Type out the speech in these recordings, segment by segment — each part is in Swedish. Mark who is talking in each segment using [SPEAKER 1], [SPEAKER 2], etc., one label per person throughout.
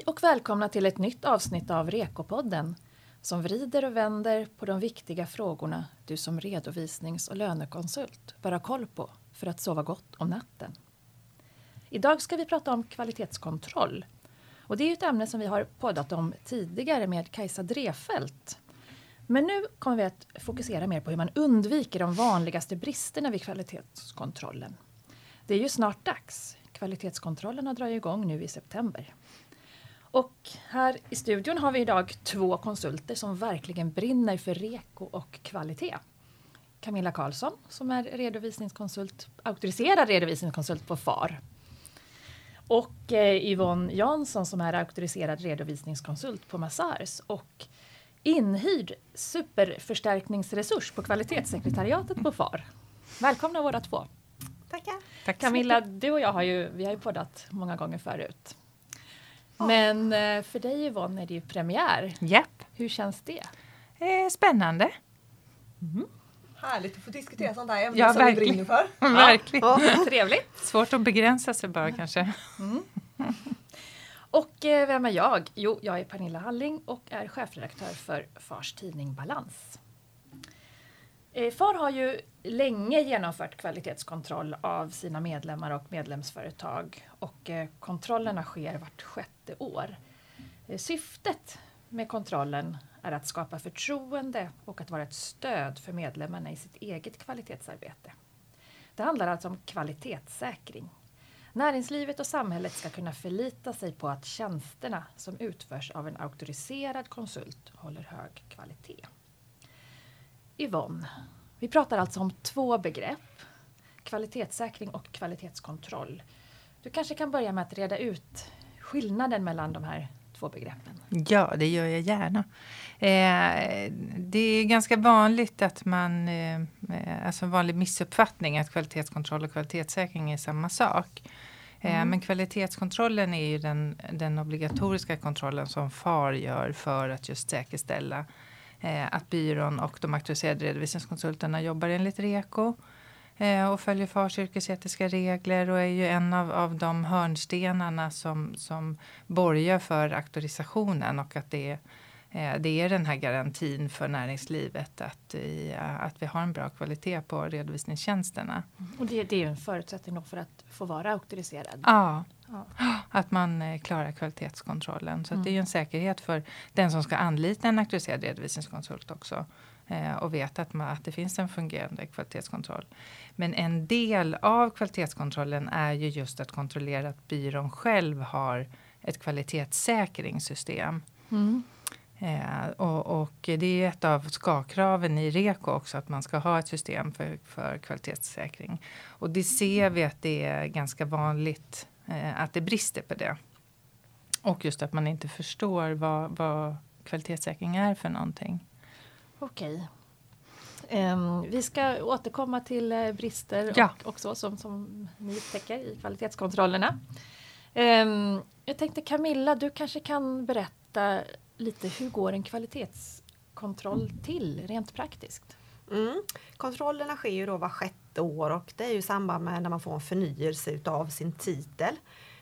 [SPEAKER 1] Hej och välkomna till ett nytt avsnitt av Rekopodden som vrider och vänder på de viktiga frågorna du som redovisnings och lönekonsult bör ha koll på för att sova gott om natten. Idag ska vi prata om kvalitetskontroll. Och det är ett ämne som vi har poddat om tidigare med Kajsa Drefelt. Men nu kommer vi att fokusera mer på hur man undviker de vanligaste bristerna vid kvalitetskontrollen. Det är ju snart dags. Kvalitetskontrollerna drar igång nu i september. Och här i studion har vi idag två konsulter som verkligen brinner för reko och kvalitet. Camilla Karlsson som är redovisningskonsult, auktoriserad redovisningskonsult på FAR. Och eh, Yvonne Jansson som är auktoriserad redovisningskonsult på Massars och inhyrd superförstärkningsresurs på kvalitetssekretariatet på FAR. Välkomna båda två.
[SPEAKER 2] Tackar.
[SPEAKER 1] Tack Camilla, du och jag har ju, vi har ju poddat många gånger förut. Men eh, för dig Yvonne är det ju premiär.
[SPEAKER 3] Japp.
[SPEAKER 1] Hur känns det?
[SPEAKER 3] Eh, spännande.
[SPEAKER 2] Mm. Härligt att få diskutera sånt här ämne
[SPEAKER 3] ja,
[SPEAKER 2] som verkligen. vi brinner
[SPEAKER 3] för. verkligen.
[SPEAKER 1] Ja. Trevligt.
[SPEAKER 3] Svårt att begränsa sig bara kanske. Mm.
[SPEAKER 1] Och eh, vem är jag? Jo, jag är Pernilla Halling och är chefredaktör för Fars tidning Balans. Eh, FAR har ju länge genomfört kvalitetskontroll av sina medlemmar och medlemsföretag och eh, kontrollerna sker vart sjätte år. Eh, syftet med kontrollen är att skapa förtroende och att vara ett stöd för medlemmarna i sitt eget kvalitetsarbete. Det handlar alltså om kvalitetssäkring. Näringslivet och samhället ska kunna förlita sig på att tjänsterna som utförs av en auktoriserad konsult håller hög kvalitet. Yvonne, vi pratar alltså om två begrepp. Kvalitetssäkring och kvalitetskontroll. Du kanske kan börja med att reda ut skillnaden mellan de här två begreppen?
[SPEAKER 3] Ja, det gör jag gärna. Eh, det är ganska vanligt att man, eh, alltså en vanlig missuppfattning att kvalitetskontroll och kvalitetssäkring är samma sak. Eh, mm. Men kvalitetskontrollen är ju den, den obligatoriska kontrollen som FAR gör för att just säkerställa eh, Eh, att byrån och de auktoriserade redovisningskonsulterna jobbar enligt REKO eh, och följer FARs yrkesetiska regler och är ju en av, av de hörnstenarna som, som borgar för auktorisationen och att det är det är den här garantin för näringslivet att, i, att vi har en bra kvalitet på redovisningstjänsterna.
[SPEAKER 1] Och det, det är en förutsättning för att få vara auktoriserad?
[SPEAKER 3] Ja, att man eh, klarar kvalitetskontrollen. Så mm. det är en säkerhet för den som ska anlita en auktoriserad redovisningskonsult också. Eh, och veta att, man, att det finns en fungerande kvalitetskontroll. Men en del av kvalitetskontrollen är ju just att kontrollera att byrån själv har ett kvalitetssäkringssystem. Mm. Eh, och, och, det är ett av ska-kraven i REKO också att man ska ha ett system för, för kvalitetssäkring. Och det ser vi att det är ganska vanligt eh, att det brister på det. Och just att man inte förstår vad, vad kvalitetssäkring är för någonting.
[SPEAKER 1] Okej. Um, vi ska återkomma till uh, brister ja. och, och så som, som ni upptäcker i kvalitetskontrollerna. Um, jag tänkte Camilla, du kanske kan berätta lite hur går en kvalitetskontroll till rent praktiskt?
[SPEAKER 2] Mm. Kontrollerna sker ju då var sjätte år och det är ju i samband med när man får en förnyelse utav sin titel.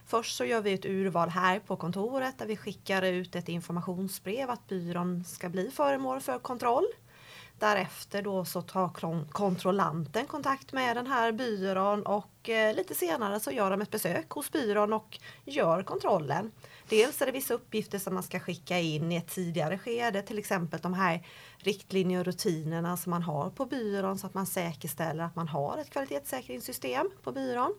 [SPEAKER 2] Först så gör vi ett urval här på kontoret där vi skickar ut ett informationsbrev att byrån ska bli föremål för kontroll. Därefter då så tar kontrollanten kontakt med den här byrån och eh, lite senare så gör de ett besök hos byrån och gör kontrollen. Dels är det vissa uppgifter som man ska skicka in i ett tidigare skede, till exempel de här riktlinjer och rutinerna som man har på byrån så att man säkerställer att man har ett kvalitetssäkringssystem på byrån.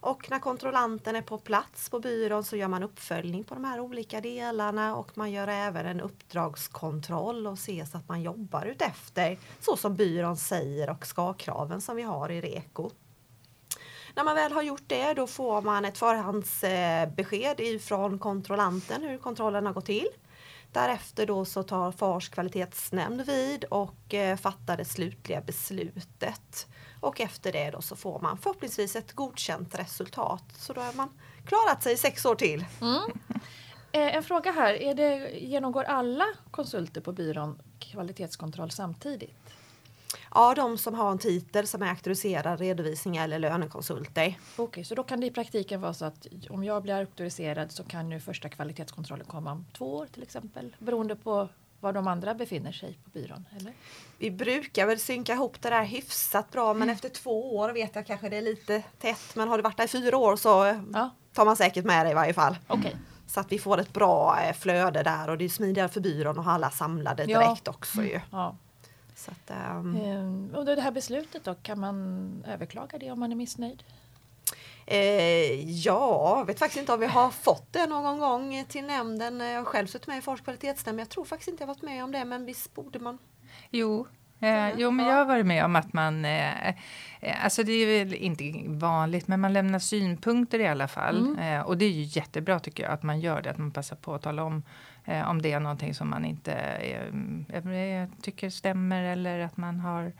[SPEAKER 2] Och när kontrollanten är på plats på byrån så gör man uppföljning på de här olika delarna och man gör även en uppdragskontroll och ser så att man jobbar utefter så som byrån säger och ska-kraven som vi har i REKO. När man väl har gjort det då får man ett förhandsbesked ifrån kontrollanten hur kontrollen har gått till. Därefter då så tar FARs kvalitetsnämnd vid och eh, fattar det slutliga beslutet. Och efter det då så får man förhoppningsvis ett godkänt resultat. Så då har man klarat sig sex år till. Mm.
[SPEAKER 1] Eh, en fråga här, är det, genomgår alla konsulter på byrån kvalitetskontroll samtidigt?
[SPEAKER 2] Ja, de som har en titel som är auktoriserad redovisning eller lönekonsulter.
[SPEAKER 1] Okej, så då kan det i praktiken vara så att om jag blir auktoriserad så kan nu första kvalitetskontrollen komma om två år till exempel beroende på var de andra befinner sig på byrån? Eller?
[SPEAKER 2] Vi brukar väl synka ihop det där hyfsat bra men mm. efter två år vet jag kanske det är lite tätt men har du varit där i fyra år så ja. tar man säkert med det i varje fall.
[SPEAKER 1] Okay.
[SPEAKER 2] Så att vi får ett bra eh, flöde där och det är smidigare för byrån att ha alla samlade direkt ja. också ju.
[SPEAKER 1] Ja.
[SPEAKER 2] Så att, um...
[SPEAKER 1] Och det här beslutet då, kan man överklaga det om man är missnöjd?
[SPEAKER 2] Eh, ja, jag vet faktiskt inte om vi har fått det någon gång till nämnden. Jag har själv suttit med i Fors kvalitetsnämnd. Jag tror faktiskt inte jag varit med om det, men visst borde man?
[SPEAKER 3] Jo, Eh, jo, men jag har varit med om att man, eh, eh, alltså det är väl inte vanligt, men man lämnar synpunkter i alla fall. Mm. Eh, och det är ju jättebra tycker jag att man gör det, att man passar på att tala om om det är någonting som man inte eh, tycker stämmer eller att man har,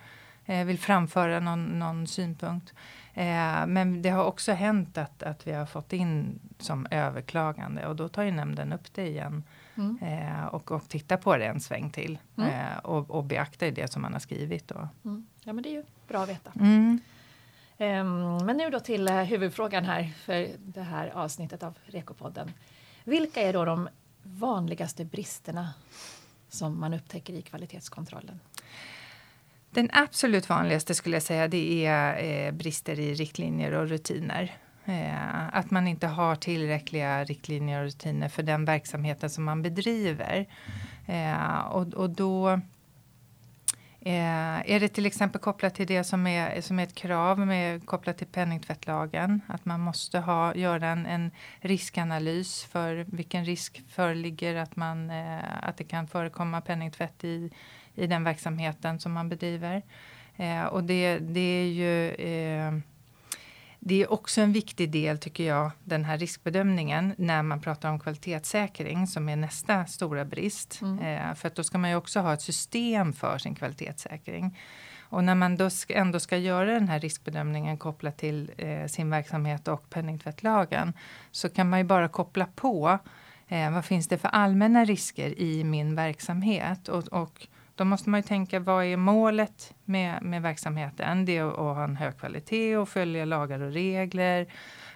[SPEAKER 3] vill framföra någon, någon synpunkt. Eh, men det har också hänt att, att vi har fått in som överklagande och då tar ju nämnden upp det igen. Mm. Eh, och, och tittar på det en sväng till. Mm. Eh, och, och beaktar det som man har skrivit. Då.
[SPEAKER 1] Mm. Ja men det är ju bra att veta.
[SPEAKER 3] Mm.
[SPEAKER 1] Um, men nu då till huvudfrågan här för det här avsnittet av Rekopodden. Vilka är då de vanligaste bristerna som man upptäcker i kvalitetskontrollen?
[SPEAKER 3] Den absolut vanligaste skulle jag säga det är eh, brister i riktlinjer och rutiner. Eh, att man inte har tillräckliga riktlinjer och rutiner för den verksamheten som man bedriver. Eh, och, och då eh, är det till exempel kopplat till det som är, som är ett krav med, kopplat till penningtvättlagen. Att man måste ha, göra en, en riskanalys för vilken risk föreligger att, man, eh, att det kan förekomma penningtvätt i i den verksamheten som man bedriver. Eh, och det, det är ju eh, det är också en viktig del, tycker jag, den här riskbedömningen när man pratar om kvalitetssäkring som är nästa stora brist. Mm. Eh, för att då ska man ju också ha ett system för sin kvalitetssäkring. Och när man då ska, ändå ska göra den här riskbedömningen kopplat till eh, sin verksamhet och penningtvättlagen så kan man ju bara koppla på eh, vad finns det för allmänna risker i min verksamhet och, och då måste man ju tänka vad är målet med, med verksamheten? Det är att, ha en hög kvalitet och följa lagar och regler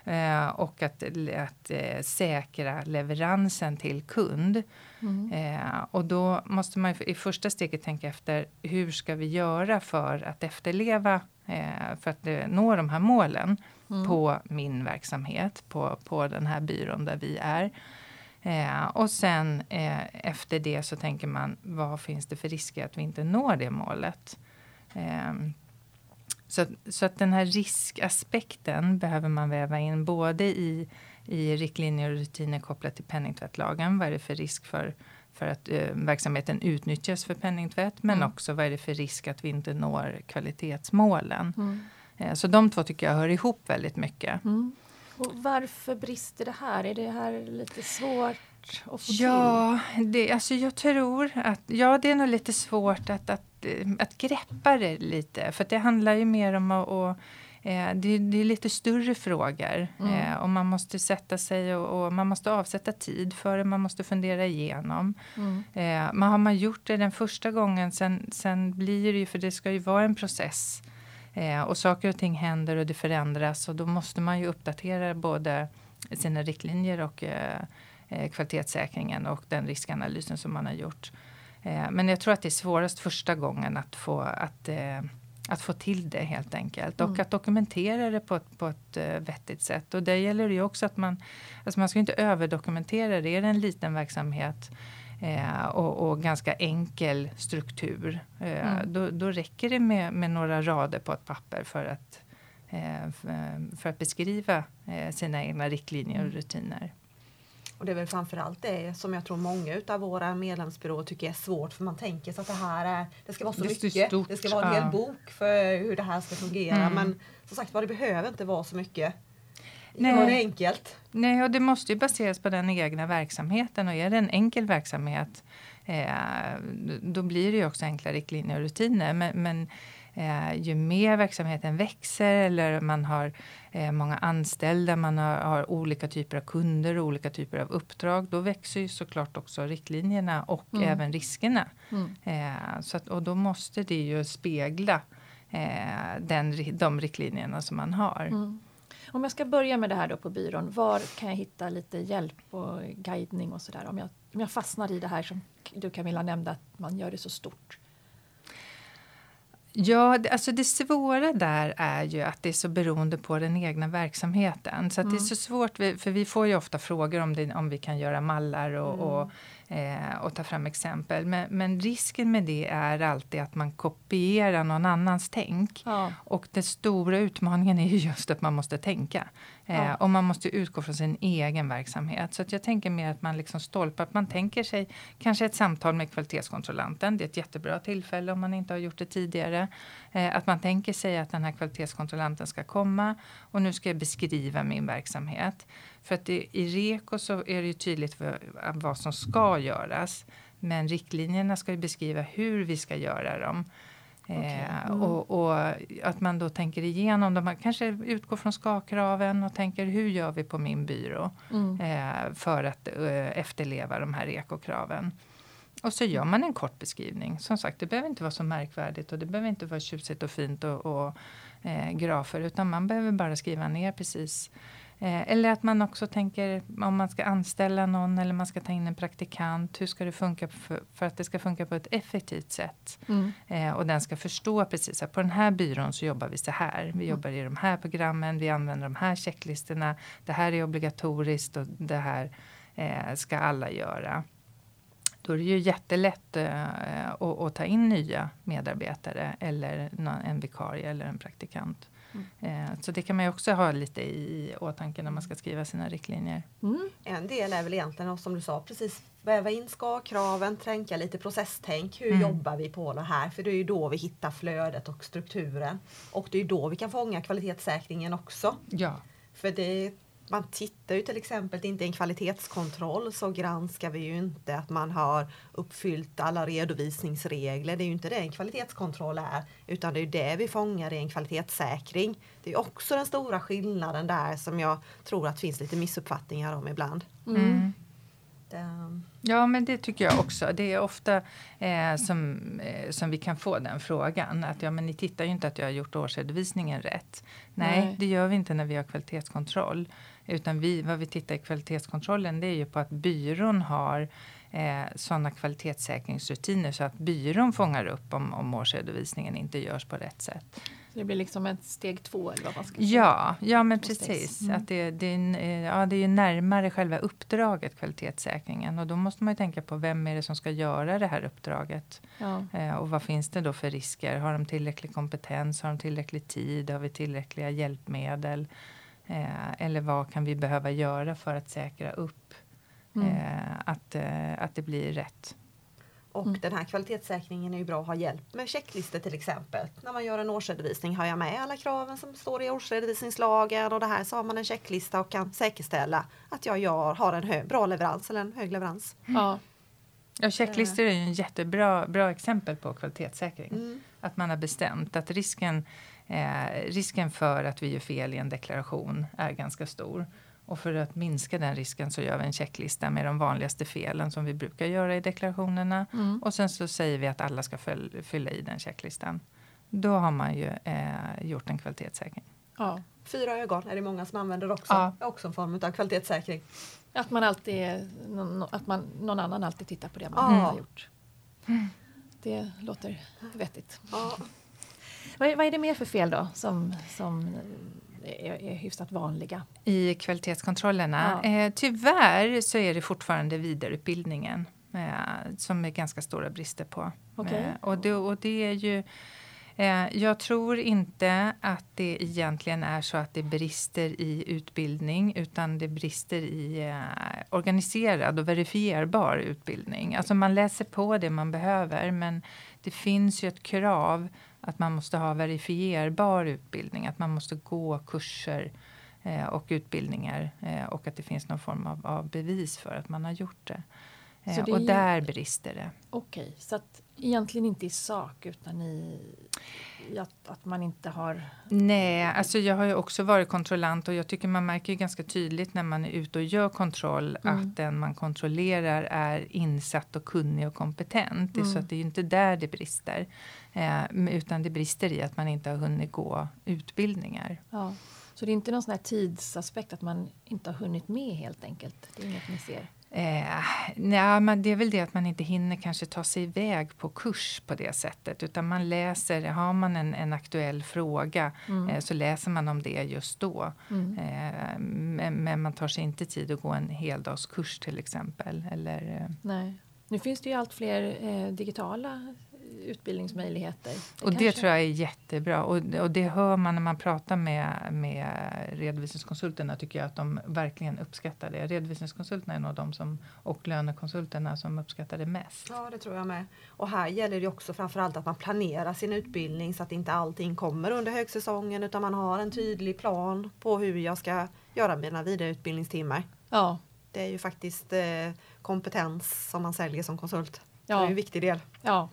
[SPEAKER 3] eh, och att, att eh, säkra leveransen till kund. Mm. Eh, och då måste man i första steget tänka efter hur ska vi göra för att efterleva eh, för att eh, nå de här målen mm. på min verksamhet, på, på den här byrån där vi är. Eh, och sen eh, efter det så tänker man vad finns det för risker att vi inte når det målet. Eh, så, så att den här riskaspekten behöver man väva in både i, i riktlinjer och rutiner kopplat till penningtvättlagen. Vad är det för risk för, för att eh, verksamheten utnyttjas för penningtvätt men mm. också vad är det för risk att vi inte når kvalitetsmålen. Mm. Eh, så de två tycker jag hör ihop väldigt mycket.
[SPEAKER 1] Mm. Och varför brister det här? Är det här lite svårt att få
[SPEAKER 3] ja, till? Det, alltså jag tror att ja, det är nog lite svårt att, att, att greppa det lite. För det handlar ju mer om att, att eh, det, det, är lite större frågor mm. eh, och man måste sätta sig och, och, man måste avsätta tid för det, man måste fundera igenom. Mm. Eh, men har man gjort det den första gången sen, sen blir det ju, för det ska ju vara en process Eh, och saker och ting händer och det förändras och då måste man ju uppdatera både sina riktlinjer och eh, eh, kvalitetssäkringen och den riskanalysen som man har gjort. Eh, men jag tror att det är svårast första gången att få, att, eh, att få till det helt enkelt. Och mm. att dokumentera det på ett, på ett uh, vettigt sätt. Och där gäller det ju också att man, alltså man ska inte överdokumentera det. Är det en liten verksamhet eh, och, och, ganska enkel struktur. Eh, mm. då, då räcker det med, med, några rader på ett papper för att, eh, för att beskriva eh, sina egna riktlinjer och mm. rutiner.
[SPEAKER 2] Och det är väl framförallt det som jag tror många av våra medlemsbyråer tycker är svårt för man tänker sig att det här är, det ska vara så det mycket. Stort, det ska vara en hel bok för hur det här ska fungera. Mm. Men som sagt var, det behöver inte vara så mycket. Nej. det enkelt.
[SPEAKER 3] Nej, och det måste ju baseras på den egna verksamheten och är det en enkel verksamhet eh, då blir det ju också enkla riktlinjer och rutiner. Men, men Eh, ju mer verksamheten växer eller man har eh, många anställda, man har, har, olika typer av kunder och olika typer av uppdrag, då växer ju såklart också riktlinjerna och mm. även riskerna. Mm. Eh, så att, och då måste det ju spegla eh, den, de riktlinjerna som man har. Mm.
[SPEAKER 1] Om jag ska börja med det här då på byrån, var kan jag hitta lite hjälp och guidning och sådär? Om jag, om jag fastnar i det här som du Camilla nämnde, att man gör det så stort.
[SPEAKER 3] Ja, alltså det svåra där är ju att det är så beroende på den egna verksamheten. Så mm. det är mm. så svårt, för vi får ju ofta frågor om, det, om vi kan göra mallar och, mm. och eh, och ta fram exempel. Men, men, risken med det är alltid att man kopierar någon annans tänk. Ja. Och den stora utmaningen är just att man måste tänka. Eh, ja. Och man måste utgå från sin egen verksamhet. Så att jag tänker mer att man liksom stolpar, att man tänker sig kanske ett samtal med kvalitetskontrollanten. Det är ett jättebra tillfälle om man inte har gjort det tidigare. Eh, att man tänker sig att den här kvalitetskontrollanten ska komma och nu ska jag beskriva min verksamhet. För att det, i REKO så är det ju tydligt för, vad som ska göras. Men riktlinjerna ska ju beskriva hur vi ska göra dem. Okay. Eh, mm. och, och, att man då tänker igenom dem. Man kanske utgår från ska-kraven och tänker hur gör vi på min byrå mm. eh, för att eh, efterleva de här ekokraven. Och så gör man en kort beskrivning. Som sagt, det behöver inte vara så märkvärdigt och det behöver inte vara tjusigt och fint och, och eh, grafer utan man behöver bara skriva ner precis Eh, eller att man också tänker om man ska anställa någon eller man ska ta in en praktikant. Hur ska det funka för, för att det ska funka på ett effektivt sätt? Mm. Eh, och den ska förstå precis att på den här byrån så jobbar vi så här. Vi mm. jobbar i de här programmen, vi använder de här checklistorna. Det här är obligatoriskt och det här eh, ska alla göra. Då är det ju jättelätt eh, att, att ta in nya medarbetare eller en vikarie eller en praktikant. Mm. Så det kan man ju också ha lite i åtanke när man ska skriva sina riktlinjer.
[SPEAKER 2] Mm. En del är väl egentligen som du sa precis väva in ska-kraven, tänka lite processtänk. Hur mm. jobbar vi på det här? För det är ju då vi hittar flödet och strukturen. Och det är då vi kan fånga kvalitetssäkringen också.
[SPEAKER 3] Ja.
[SPEAKER 2] För det man tittar ju till exempel inte i en kvalitetskontroll så granskar vi ju inte att man har uppfyllt alla redovisningsregler. Det är ju inte det en kvalitetskontroll är utan det är det vi fångar i en kvalitetssäkring. Det är också den stora skillnaden där som jag tror att finns lite missuppfattningar om ibland. Mm. mm.
[SPEAKER 3] Ja, men det tycker jag också. Det är ofta eh, som, eh, som vi kan få den frågan. Att ja, men ni tittar ju inte att jag har gjort årsredovisningen rätt. Nej, Nej, det gör vi inte när vi har kvalitetskontroll. Utan vi, vad vi tittar i kvalitetskontrollen det är ju på att byrån har eh, sådana kvalitetssäkringsrutiner så att byrån fångar upp om, om årsredovisningen inte görs på rätt sätt.
[SPEAKER 1] Det blir liksom ett steg två eller vad man ska
[SPEAKER 3] säga? Ja, ja men precis. Mm. Att det, det, är, eh, ja, det är närmare själva uppdraget, kvalitetssäkringen. Och då måste man ju tänka på vem är det som ska göra det här uppdraget? Ja. Eh, och vad finns det då för risker? Har de tillräcklig kompetens? Har de tillräcklig tid? Har vi tillräckliga hjälpmedel? Eh, eller vad kan vi behöva göra för att säkra upp mm. eh, att, eh, att det blir rätt?
[SPEAKER 2] Och mm. den här kvalitetssäkringen är ju bra att ha hjälp med checklistor till exempel. När man gör en årsredovisning har jag med alla kraven som står i årsredovisningslagen och det här så har man en checklista och kan säkerställa att jag gör, har en hög, bra leverans eller en hög leverans.
[SPEAKER 3] Mm. Ja. Ja, checklistor är ju en jättebra bra exempel på kvalitetssäkring. Mm. Att man har bestämt att risken eh, risken för att vi gör fel i en deklaration är ganska stor. Och för att minska den risken så gör vi en checklista med de vanligaste felen som vi brukar göra i deklarationerna. Mm. Och sen så säger vi att alla ska fylla i den checklistan. Då har man ju eh, gjort en kvalitetssäkring.
[SPEAKER 2] Ja. Fyra ögon är det många som använder också. Ja. Också en form av kvalitetssäkring.
[SPEAKER 1] Att man alltid, att man, någon annan alltid tittar på det man ja. har gjort. Mm. Det låter vettigt. Ja. Vad, vad är det mer för fel då som, som är, är hyfsat vanliga?
[SPEAKER 3] I kvalitetskontrollerna? Ja. Eh, tyvärr så är det fortfarande vidareutbildningen eh, som är ganska stora brister på. Okay. Eh, och, det, och det är ju eh, jag tror inte att det egentligen är så att det brister i utbildning utan det brister i eh, organiserad och verifierbar utbildning. Alltså man läser på det man behöver men det finns ju ett krav att man måste ha verifierbar utbildning, att man måste gå kurser eh, och utbildningar eh, och att det finns någon form av, av bevis för att man har gjort det. Eh, och där brister det.
[SPEAKER 1] Okej, okay, så att egentligen inte i sak utan i att, man inte har...
[SPEAKER 3] Nej, alltså jag har ju också varit kontrollant och jag tycker man märker ju ganska tydligt när man är ute och gör kontroll mm. att den man kontrollerar är insatt och kunnig och kompetent. Mm. Så att det är ju inte där det brister. Eh, utan det brister i att man inte har hunnit gå utbildningar.
[SPEAKER 1] Ja. Så det är inte någon sån här tidsaspekt att man inte har hunnit med helt enkelt? Det är inget ni ser?
[SPEAKER 3] Eh, nej, men det är väl det att man inte hinner kanske ta sig iväg på kurs på det sättet utan man läser, har man en, en aktuell fråga mm. eh, så läser man om det just då. Mm. Eh, men, men, man tar sig inte tid att gå en heldagskurs till exempel. Eller, eh.
[SPEAKER 1] nej. Nu finns det ju allt fler eh, digitala utbildningsmöjligheter.
[SPEAKER 3] Det och kanske... det tror jag är jättebra och, och det hör man när man pratar med, med redovisningskonsulterna tycker jag att de verkligen uppskattar det. Redovisningskonsulterna är nog de som och lönekonsulterna som uppskattar det mest.
[SPEAKER 2] Ja, det tror jag med. Och här gäller det också framförallt att man planerar sin utbildning så att inte allting kommer under högsäsongen utan man har en tydlig plan på hur jag ska göra mina vidareutbildningstimmar.
[SPEAKER 1] Ja.
[SPEAKER 2] Det är ju faktiskt eh, kompetens som man säljer som konsult. Ja. Det är en viktig del.
[SPEAKER 1] Ja,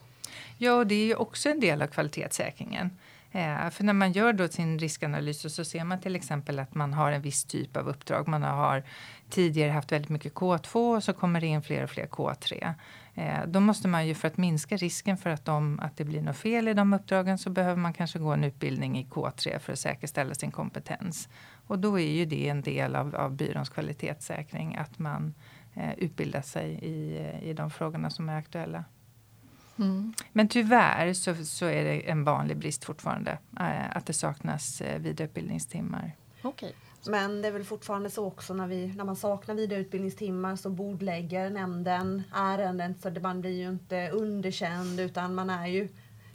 [SPEAKER 3] Ja, det är ju också en del av kvalitetssäkringen. Eh, för när man gör då sin riskanalys så ser man till exempel att man har en viss typ av uppdrag. Man har tidigare haft väldigt mycket K2 och så kommer det in fler och fler K3. Eh, då måste man ju för att minska risken för att, de, att det blir något fel i de uppdragen så behöver man kanske gå en utbildning i K3 för att säkerställa sin kompetens. Och då är ju det en del av, av byråns kvalitetssäkring att man eh, utbildar sig i, i de frågorna som är aktuella. Mm. Men tyvärr så, så är det en vanlig brist fortfarande äh, att det saknas äh, vidareutbildningstimmar.
[SPEAKER 1] Okay.
[SPEAKER 2] Men det är väl fortfarande så också när, vi, när man saknar vidareutbildningstimmar så bordlägger nämnden ärenden så det, man blir ju inte underkänd utan man är ju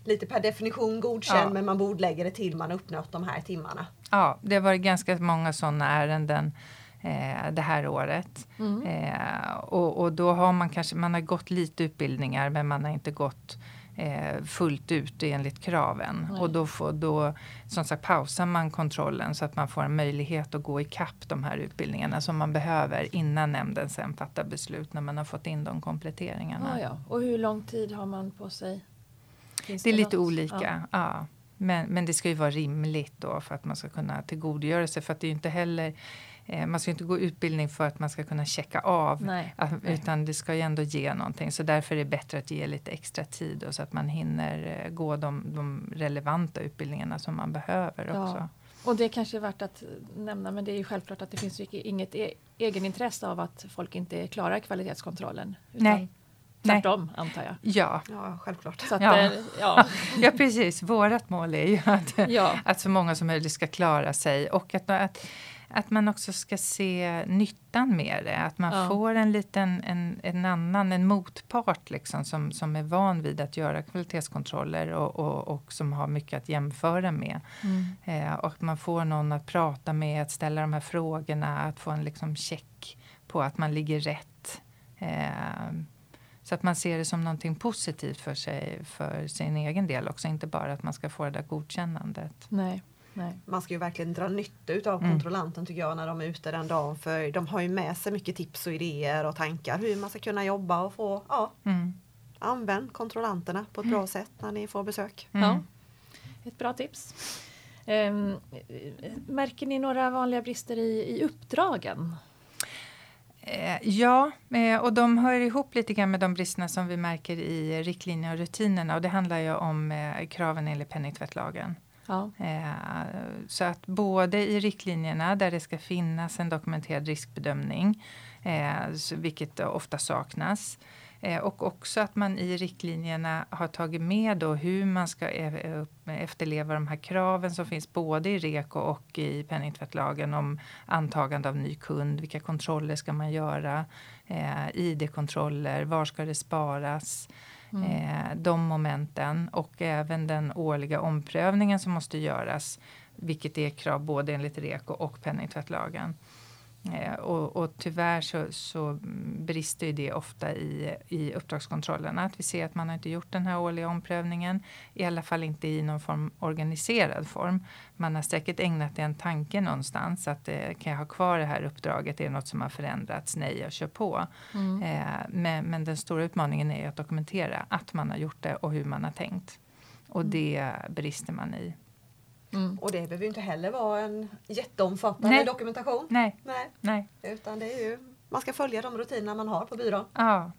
[SPEAKER 2] lite per definition godkänd ja. men man bordlägger det till man uppnått de här timmarna.
[SPEAKER 3] Ja, det har varit ganska många sådana ärenden eh, det här året. Mm. Eh, och, och, då har man kanske, man har gått lite utbildningar men man har inte gått eh, fullt ut enligt kraven. Nej. Och då, får, då som sagt pausar man kontrollen så att man får en möjlighet att gå i kapp de här utbildningarna som man behöver innan nämnden sen fattar beslut när man har fått in de kompletteringarna.
[SPEAKER 1] Ja, ja. Och hur lång tid har man på sig?
[SPEAKER 3] Finns det är lite något? olika. Ja. ja. Men, men det ska ju vara rimligt då för att man ska kunna tillgodogöra sig. För att det är ju inte heller man ska inte gå utbildning för att man ska kunna checka av.
[SPEAKER 1] Nej,
[SPEAKER 3] utan det ska ju ändå ge någonting. Så därför är det bättre att ge lite extra tid. Och så att man hinner eh, gå de, de relevanta utbildningarna som man behöver ja. också.
[SPEAKER 1] Och det kanske är värt att nämna, men det är ju självklart att det finns inget e egenintresse av att folk inte klarar kvalitetskontrollen.
[SPEAKER 3] Nej.
[SPEAKER 1] Tvärtom Nej. antar jag.
[SPEAKER 3] Ja,
[SPEAKER 2] ja självklart.
[SPEAKER 3] Så att, ja. Eh, ja. ja. precis. Vårat mål är ju att,
[SPEAKER 1] ja.
[SPEAKER 3] att så många som möjligt ska klara sig och att, att att man också ska se nyttan med det. Att man ja. får en liten, en, en annan, en motpart liksom som, som är van vid att göra kvalitetskontroller och, och, och som har mycket att jämföra med. Mm. Eh, och att man får någon att prata med, att ställa de här frågorna, att få en liksom check på att man ligger rätt. Eh, så att man ser det som någonting positivt för sig, för sin egen del också, inte bara att man ska få det där godkännandet.
[SPEAKER 1] Nej. Nej.
[SPEAKER 2] Man ska ju verkligen dra nytta av mm. kontrollanten tycker jag när de är ute den dagen för de har ju med sig mycket tips och idéer och tankar hur man ska kunna jobba och få, ja, mm. använd kontrollanterna på ett bra mm. sätt när ni får besök.
[SPEAKER 1] Mm. Ja. Ett bra tips. Um, märker ni några vanliga brister i, i uppdragen?
[SPEAKER 3] Eh, ja, eh, och de hör ihop lite grann med de bristerna som vi märker i riktlinjer och rutinerna och det handlar ju om eh, kraven enligt penningtvättlagen.
[SPEAKER 1] Ja.
[SPEAKER 3] Eh, så att både i riktlinjerna där det ska finnas en dokumenterad riskbedömning, eh, vilket ofta saknas, eh, och också att man i riktlinjerna har tagit med då hur man ska efterleva de här kraven som finns både i REKO och i penningtvättlagen om antagande av ny kund. Vilka kontroller ska man göra? ID-kontroller, var ska det sparas? Mm. Eh, de momenten och även den årliga omprövningen som måste göras. Vilket är krav både enligt REKO och penningtvättlagen. Eh, och, och tyvärr så, så brister det ofta i, i uppdragskontrollerna. Att vi ser att man har inte gjort den här årliga omprövningen. I alla fall inte i någon form organiserad form. Man har säkert ägnat det en tanke någonstans. Att eh, kan jag ha kvar det här uppdraget? Är det något som har förändrats? Nej, jag kör på. Mm. Eh, men, men, den stora utmaningen är att dokumentera att man har gjort det och hur man har tänkt. Och mm. det brister man i.
[SPEAKER 2] Mm. Och det behöver ju inte heller vara en jätteomfattande Nej. dokumentation.
[SPEAKER 3] Nej.
[SPEAKER 2] Nej.
[SPEAKER 3] Nej.
[SPEAKER 2] Utan det är ju, man ska följa de rutiner man har på byrån.
[SPEAKER 3] Ja.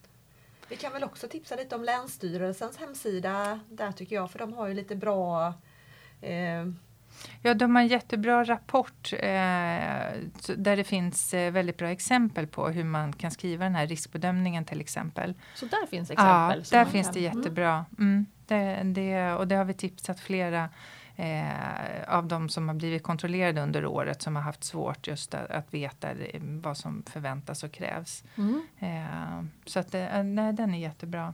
[SPEAKER 2] Vi kan väl också tipsa lite om Länsstyrelsens hemsida där tycker jag, för de har ju lite bra eh,
[SPEAKER 3] Ja, de har en jättebra rapport eh, där det finns eh, väldigt bra exempel på hur man kan skriva den här riskbedömningen till exempel.
[SPEAKER 1] Så där finns exempel?
[SPEAKER 3] Ja, där finns kan... det mm. jättebra. Mm, det, det, och det har vi tipsat flera eh, av de som har blivit kontrollerade under året som har haft svårt just att, att veta vad som förväntas och krävs. Mm. Eh, så att, eh, nej, den är jättebra.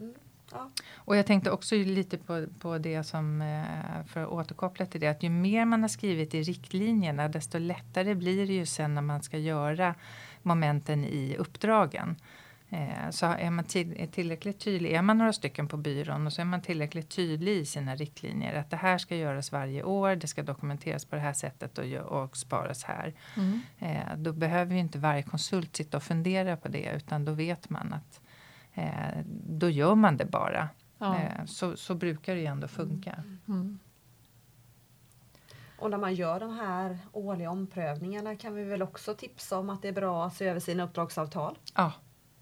[SPEAKER 3] Mm. Ja. Och jag tänkte också lite på, på det som, eh, för att återkoppla till det, att ju mer man har skrivit i riktlinjerna desto lättare blir det ju sen när man ska göra momenten i uppdragen. Eh, så är man till, tillräckligt tydlig, är man några stycken på byrån och så är man tillräckligt tydlig i sina riktlinjer att det här ska göras varje år, det ska dokumenteras på det här sättet och, och sparas här. Mm. Eh, då behöver ju inte varje konsult sitta och fundera på det utan då vet man att eh, då gör man det bara. Ja. Så, så brukar det ju ändå funka. Mm. mm.
[SPEAKER 2] Och när man gör de här årliga omprövningarna kan vi väl också tipsa om att det är bra att se över sina uppdragsavtal.
[SPEAKER 3] Ja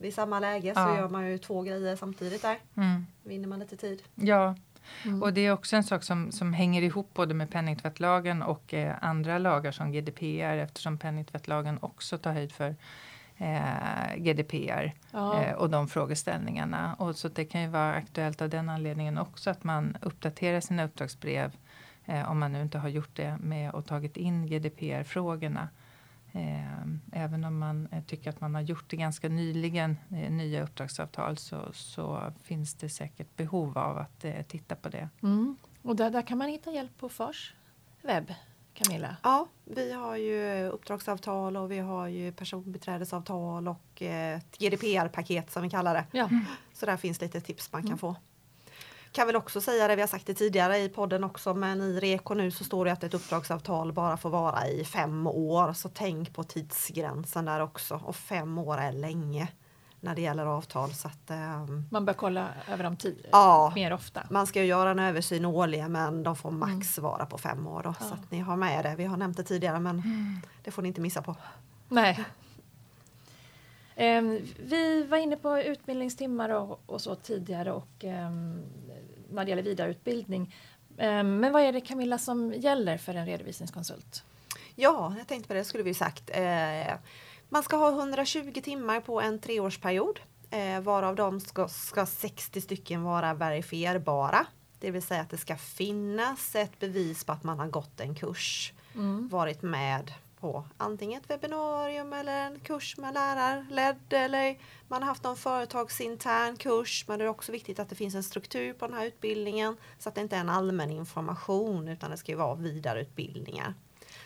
[SPEAKER 2] vid samma läge ja. så gör man ju två grejer samtidigt där. Mm. Vinner man lite tid.
[SPEAKER 3] Ja, mm. och det är också en sak som, som hänger ihop både med penningtvättlagen och eh, andra lagar som GDPR eftersom penningtvättlagen också tar höjd för eh, GDPR ja. eh, och de frågeställningarna. Och så det kan ju vara aktuellt av den anledningen också att man uppdaterar sina uppdragsbrev eh, om man nu inte har gjort det med och tagit in GDPR-frågorna även om man eh, tycker att man har gjort det ganska nyligen, eh, nya uppdragsavtal, så, så finns det säkert behov av att titta på det.
[SPEAKER 1] Mm. Och där, där kan man hitta hjälp på Fars webb, Camilla?
[SPEAKER 2] Ja, vi har ju uppdragsavtal och vi har ju personbiträdesavtal och ett GDPR-paket som vi kallar det. Ja. Så där finns lite tips man kan mm. få. Kan väl också säga det, vi har sagt det tidigare i podden också, men i REKO nu så står det att ett uppdragsavtal bara får vara i fem år. Så tänk på tidsgränsen där också. Och fem år är länge när det gäller avtal. Så att, um,
[SPEAKER 1] man bör kolla över dem ja, mer ofta.
[SPEAKER 2] Man ska ju göra en översyn årligen men de får max mm. vara på fem år. Då, ja. Så att ni har med det. Vi har nämnt det tidigare men mm. det får ni inte missa på.
[SPEAKER 1] Nej. Um, vi var inne på utbildningstimmar och, och så tidigare och um, när det gäller vidareutbildning. Um, men vad är det Camilla som gäller för en redovisningskonsult?
[SPEAKER 2] Ja, jag tänkte på det skulle vi sagt. Uh, man ska ha 120 timmar på en treårsperiod uh, varav de ska, ska 60 stycken vara verifierbara. Det vill säga att det ska finnas ett bevis på att man har gått en kurs, mm. varit med på antingen ett webbinarium eller en kurs med lärarledd eller man har haft någon företagsintern kurs. Men det är också viktigt att det finns en struktur på den här utbildningen så att det inte är en allmän information utan det ska ju vara vidareutbildningar.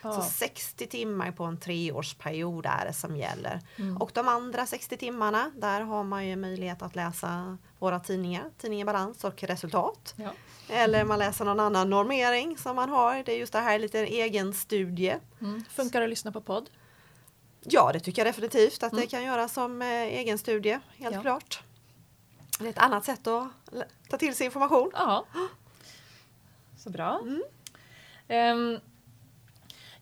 [SPEAKER 2] Ja. Så 60 timmar på en treårsperiod är det som gäller. Mm. Och de andra 60 timmarna, där har man ju möjlighet att läsa våra tidningar, tidningen Balans och Resultat. Ja. Eller man läser någon annan normering som man har. Det är just det här lite egen studie.
[SPEAKER 1] Mm. Funkar det att lyssna på podd?
[SPEAKER 2] Ja, det tycker jag definitivt att mm. det kan göras som eh, egen studie, helt ja. klart. Det är ett annat sätt att ta till sig information.
[SPEAKER 1] Ja. Så bra. Mm. Um,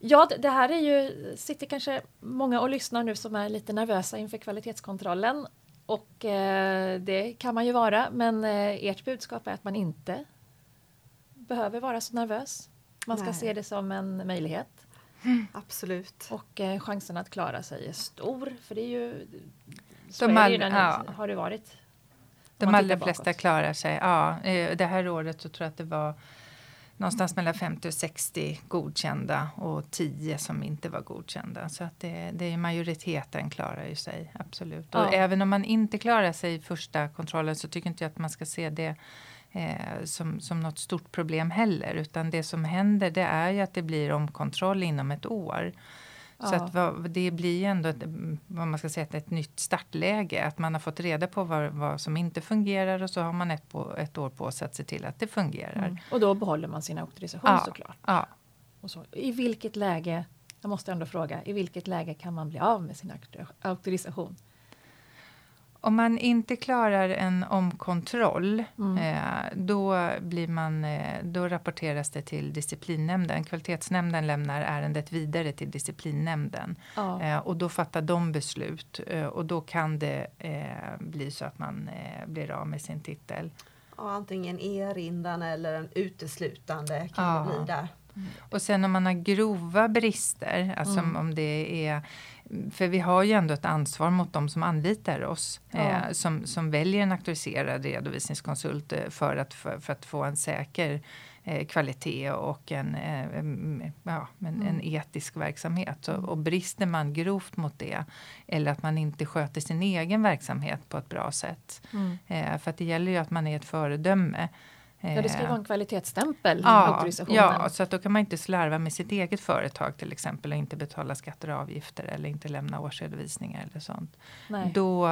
[SPEAKER 1] ja, det här är ju, sitter kanske många och lyssnar nu som är lite nervösa inför kvalitetskontrollen. Och eh, det kan man ju vara, men eh, ert budskap är att man inte behöver vara så nervös. Man ska Nej. se det som en möjlighet.
[SPEAKER 2] Mm. Absolut.
[SPEAKER 1] Och eh, chansen att klara sig är stor. För det är ju... Så De är det ju ja. har det varit.
[SPEAKER 3] De allra flesta klarar sig. Ja, eh, det här året så tror jag att det var någonstans mellan 50 och 60 godkända och 10 som inte var godkända. Så att det, det är majoriteten klarar ju sig, absolut. Ja. Och även om man inte klarar sig i första kontrollen så tycker inte jag att man ska se det eh, som, som något stort problem heller. Utan det som händer det är ju att det blir omkontroll inom ett år. Så
[SPEAKER 1] Ja.
[SPEAKER 3] att vad, det blir ju ändå ett, vad man ska säga, ett nytt startläge. Att man har fått reda på vad, vad som inte fungerar och så har man ett, på, ett år på sig att se till att det fungerar.
[SPEAKER 1] Mm. Och då behåller man sin auktorisation
[SPEAKER 3] Ja.
[SPEAKER 1] såklart.
[SPEAKER 3] Ja.
[SPEAKER 1] Och så. I vilket läge, jag måste ändå fråga, i vilket läge kan man bli av med sin auktor- auktorisation?
[SPEAKER 3] Om man inte klarar en omkontroll,
[SPEAKER 1] Mm.
[SPEAKER 3] eh, då, blir man, eh, då rapporteras det till disciplinnämnden. Kvalitetsnämnden lämnar ärendet vidare till disciplinnämnden.
[SPEAKER 1] Ja.
[SPEAKER 3] Eh, och då fattar de beslut eh, och då kan det eh, bli så att man eh, blir av med sin titel.
[SPEAKER 2] Ja, antingen erinran eller en uteslutande kan
[SPEAKER 3] Ja.
[SPEAKER 2] det bli där.
[SPEAKER 3] Och sen om man har grova brister, alltså
[SPEAKER 1] Mm.
[SPEAKER 3] om det är för vi har ju ändå ett ansvar mot de som anlitar oss,
[SPEAKER 1] Ja.
[SPEAKER 3] eh, som, som väljer en auktoriserad redovisningskonsult eh, för, att, för, för att få en säker eh, kvalitet och en, eh, mm, ja, en
[SPEAKER 1] Mm.
[SPEAKER 3] etisk verksamhet. Och, och brister man grovt mot det, eller att man inte sköter sin egen verksamhet på ett bra sätt.
[SPEAKER 1] Mm.
[SPEAKER 3] Eh, för att det gäller ju att man är ett föredöme.
[SPEAKER 1] Ja, det ska ju
[SPEAKER 3] Eh,
[SPEAKER 1] vara en kvalitetsstämpel,
[SPEAKER 3] Ja, ja, så att då kan man inte slarva med sitt eget företag till exempel och inte betala skatter och avgifter eller inte lämna årsredovisningar eller sånt.
[SPEAKER 1] Nej.
[SPEAKER 3] Då,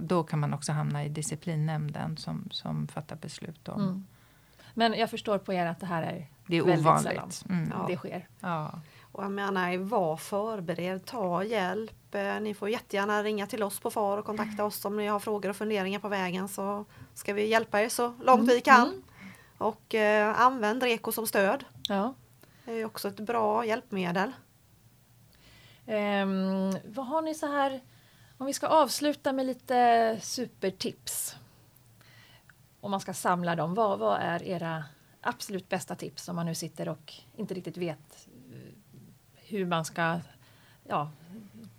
[SPEAKER 3] då kan man också hamna i disciplinnämnden som, som fattar beslut om.
[SPEAKER 1] Mm. Men jag förstår på er att det här är
[SPEAKER 3] Det är
[SPEAKER 1] Väldigt
[SPEAKER 3] ovanligt. Mm.
[SPEAKER 2] Ja.
[SPEAKER 1] det sker.
[SPEAKER 3] Ja.
[SPEAKER 2] Och jag menar, var förberedd, ta hjälp. Eh, Ni får jättegärna ringa till oss på FAR och kontakta oss om ni har frågor och funderingar på vägen så ska vi hjälpa er så långt
[SPEAKER 1] Mm,
[SPEAKER 2] vi kan. Och eh, använd REKO som stöd.
[SPEAKER 1] Ja.
[SPEAKER 2] Det är också ett bra hjälpmedel.
[SPEAKER 1] Ehm, vad har ni så här, om vi ska avsluta med lite supertips. Om man ska samla dem, vad, vad är era absolut bästa tips om man nu sitter och inte riktigt vet eh, hur man ska ja,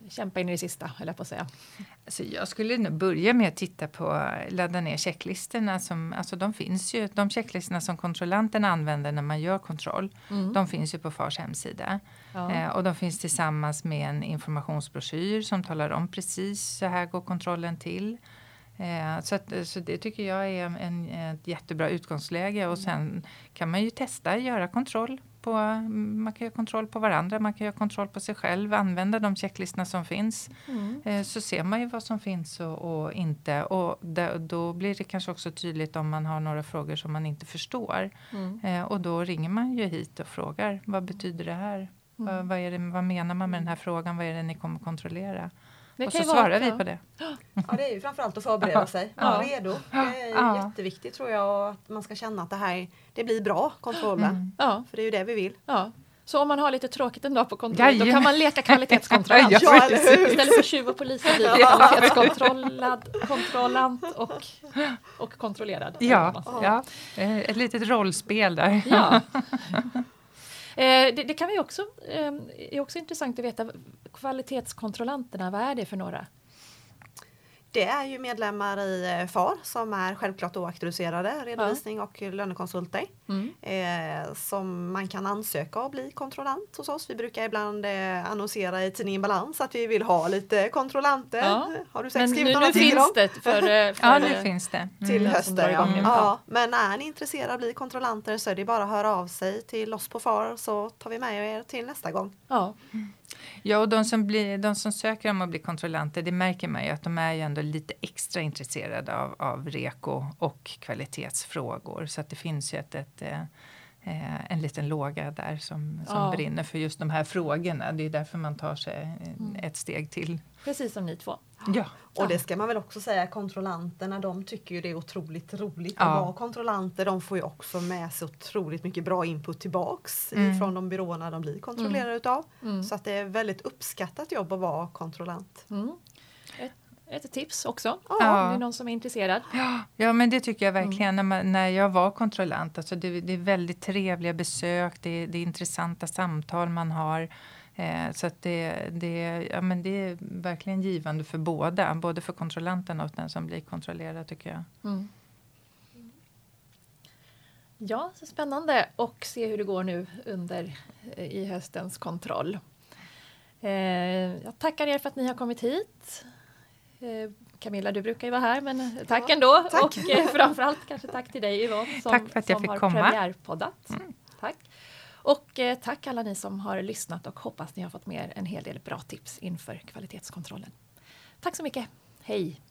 [SPEAKER 1] kämpa in i det sista, eller på att säga.
[SPEAKER 3] Alltså jag skulle nog börja med att titta på, ladda ner checklistorna. Som, alltså de finns ju, de checklistorna som kontrollanten använder när man gör kontroll.
[SPEAKER 1] Mm.
[SPEAKER 3] De finns ju på FARs hemsida.
[SPEAKER 1] Ja.
[SPEAKER 3] Eh, och de finns tillsammans med en informationsbroschyr som talar om precis så här går kontrollen till. Eh, så, att, så det tycker jag är en, ett jättebra utgångsläge och sen kan man ju testa göra kontroll. På, man kan göra kontroll på varandra, man kan göra kontroll på sig själv, använda de checklistorna som finns.
[SPEAKER 1] Mm.
[SPEAKER 3] Eh, så ser man ju vad som finns och, och inte. Och där, då blir det kanske också tydligt om man har några frågor som man inte förstår.
[SPEAKER 1] Mm.
[SPEAKER 3] Eh, och då ringer man ju hit och frågar vad betyder det här? Vad,
[SPEAKER 1] Mm.
[SPEAKER 3] vad, är det, vad menar man med den här frågan? Vad är det ni kommer kontrollera?
[SPEAKER 1] Det
[SPEAKER 3] och så svarar vi på det.
[SPEAKER 2] Ja, det är ju framförallt att förbereda sig.
[SPEAKER 1] Ja.
[SPEAKER 2] Vara redo. Det är
[SPEAKER 3] Ja.
[SPEAKER 2] jätteviktigt tror jag att man ska känna att det här det blir bra kontrollen.
[SPEAKER 3] Mm.
[SPEAKER 1] Ja,
[SPEAKER 2] För det är ju det vi vill.
[SPEAKER 1] ja. Så om man har lite tråkigt en dag på kontoret, då kan man leka kvalitetskontrollant.
[SPEAKER 3] Ja,
[SPEAKER 2] Ja?
[SPEAKER 1] Istället för tjuv och polis blir
[SPEAKER 2] Ja.
[SPEAKER 1] kvalitetskontrollad, kontrollant och, och kontrollerad.
[SPEAKER 3] Ja, ja. Eh, ett litet rollspel där.
[SPEAKER 1] Ja. Eh, det, det kan vi också, eh, är också intressant att veta. Kvalitetskontrollanterna, vad är det för några?
[SPEAKER 2] Det är ju medlemmar i eh, FAR som är självklart oauktoriserade redovisning och lönekonsulter.
[SPEAKER 1] Mm.
[SPEAKER 2] Eh, som man kan ansöka och bli kontrollant hos oss. Vi brukar ibland eh, annonsera i tidningen Balans att vi vill ha lite kontrollanter.
[SPEAKER 1] Ja.
[SPEAKER 2] Har du säkert
[SPEAKER 1] nu,
[SPEAKER 2] skrivit
[SPEAKER 1] nu
[SPEAKER 2] någon artikel om?
[SPEAKER 1] finns det för, eh, för
[SPEAKER 3] Ja, nu finns det. Mm.
[SPEAKER 2] Till hösten ja.
[SPEAKER 1] nu.
[SPEAKER 2] ja. Men är ni intresserade av att bli kontrollanter så är det bara att höra av sig till oss på FAR så tar vi med er till nästa gång.
[SPEAKER 1] Ja,
[SPEAKER 3] Ja, och de som, blir, de som söker om att bli kontrollanter, det märker man ju att de är ju ändå lite extra intresserade av, av reko och kvalitetsfrågor. Så att det finns ju ett, ett, eh, eh, en liten låga där som, som
[SPEAKER 1] Ja.
[SPEAKER 3] brinner för just de här frågorna. Det är därför man tar sig eh, ett steg till.
[SPEAKER 1] precis som ni två.
[SPEAKER 3] Ja,
[SPEAKER 2] Och det ska man väl också säga, kontrollanterna de tycker ju det är otroligt roligt
[SPEAKER 3] Ja.
[SPEAKER 2] att vara kontrollanter. De får ju också med sig otroligt mycket bra input tillbaks
[SPEAKER 3] Mm.
[SPEAKER 2] från de byråerna de blir kontrollerade utav.
[SPEAKER 1] Mm.
[SPEAKER 2] Så att det är väldigt uppskattat jobb att vara kontrollant.
[SPEAKER 1] Mm. Ett, tips också,
[SPEAKER 3] Ja.
[SPEAKER 1] om det är någon som är intresserad.
[SPEAKER 3] Ja, men det tycker jag verkligen. När, man, när jag var kontrollant, alltså det, det är väldigt trevliga besök, det, det är intressanta samtal man har. Eh, så att det, det, ja, men det är verkligen givande för båda, både för kontrollanten och den som blir kontrollerad tycker jag.
[SPEAKER 1] Mm. Ja, så spännande och se hur det går nu under eh, i höstens kontroll. Eh, jag tackar er för att ni har kommit hit. Eh, Camilla, du brukar ju vara här, men tack
[SPEAKER 2] Ja,
[SPEAKER 1] ändå.
[SPEAKER 2] tack.
[SPEAKER 1] Och eh, framförallt kanske tack till dig Yvonne som,
[SPEAKER 3] Tack för att jag
[SPEAKER 1] som
[SPEAKER 3] fick
[SPEAKER 1] har
[SPEAKER 3] komma.
[SPEAKER 1] premiärpoddat. Tack. Och eh, tack alla ni som har lyssnat och hoppas ni har fått med er en hel del bra tips inför kvalitetskontrollen. Tack så mycket. Hej!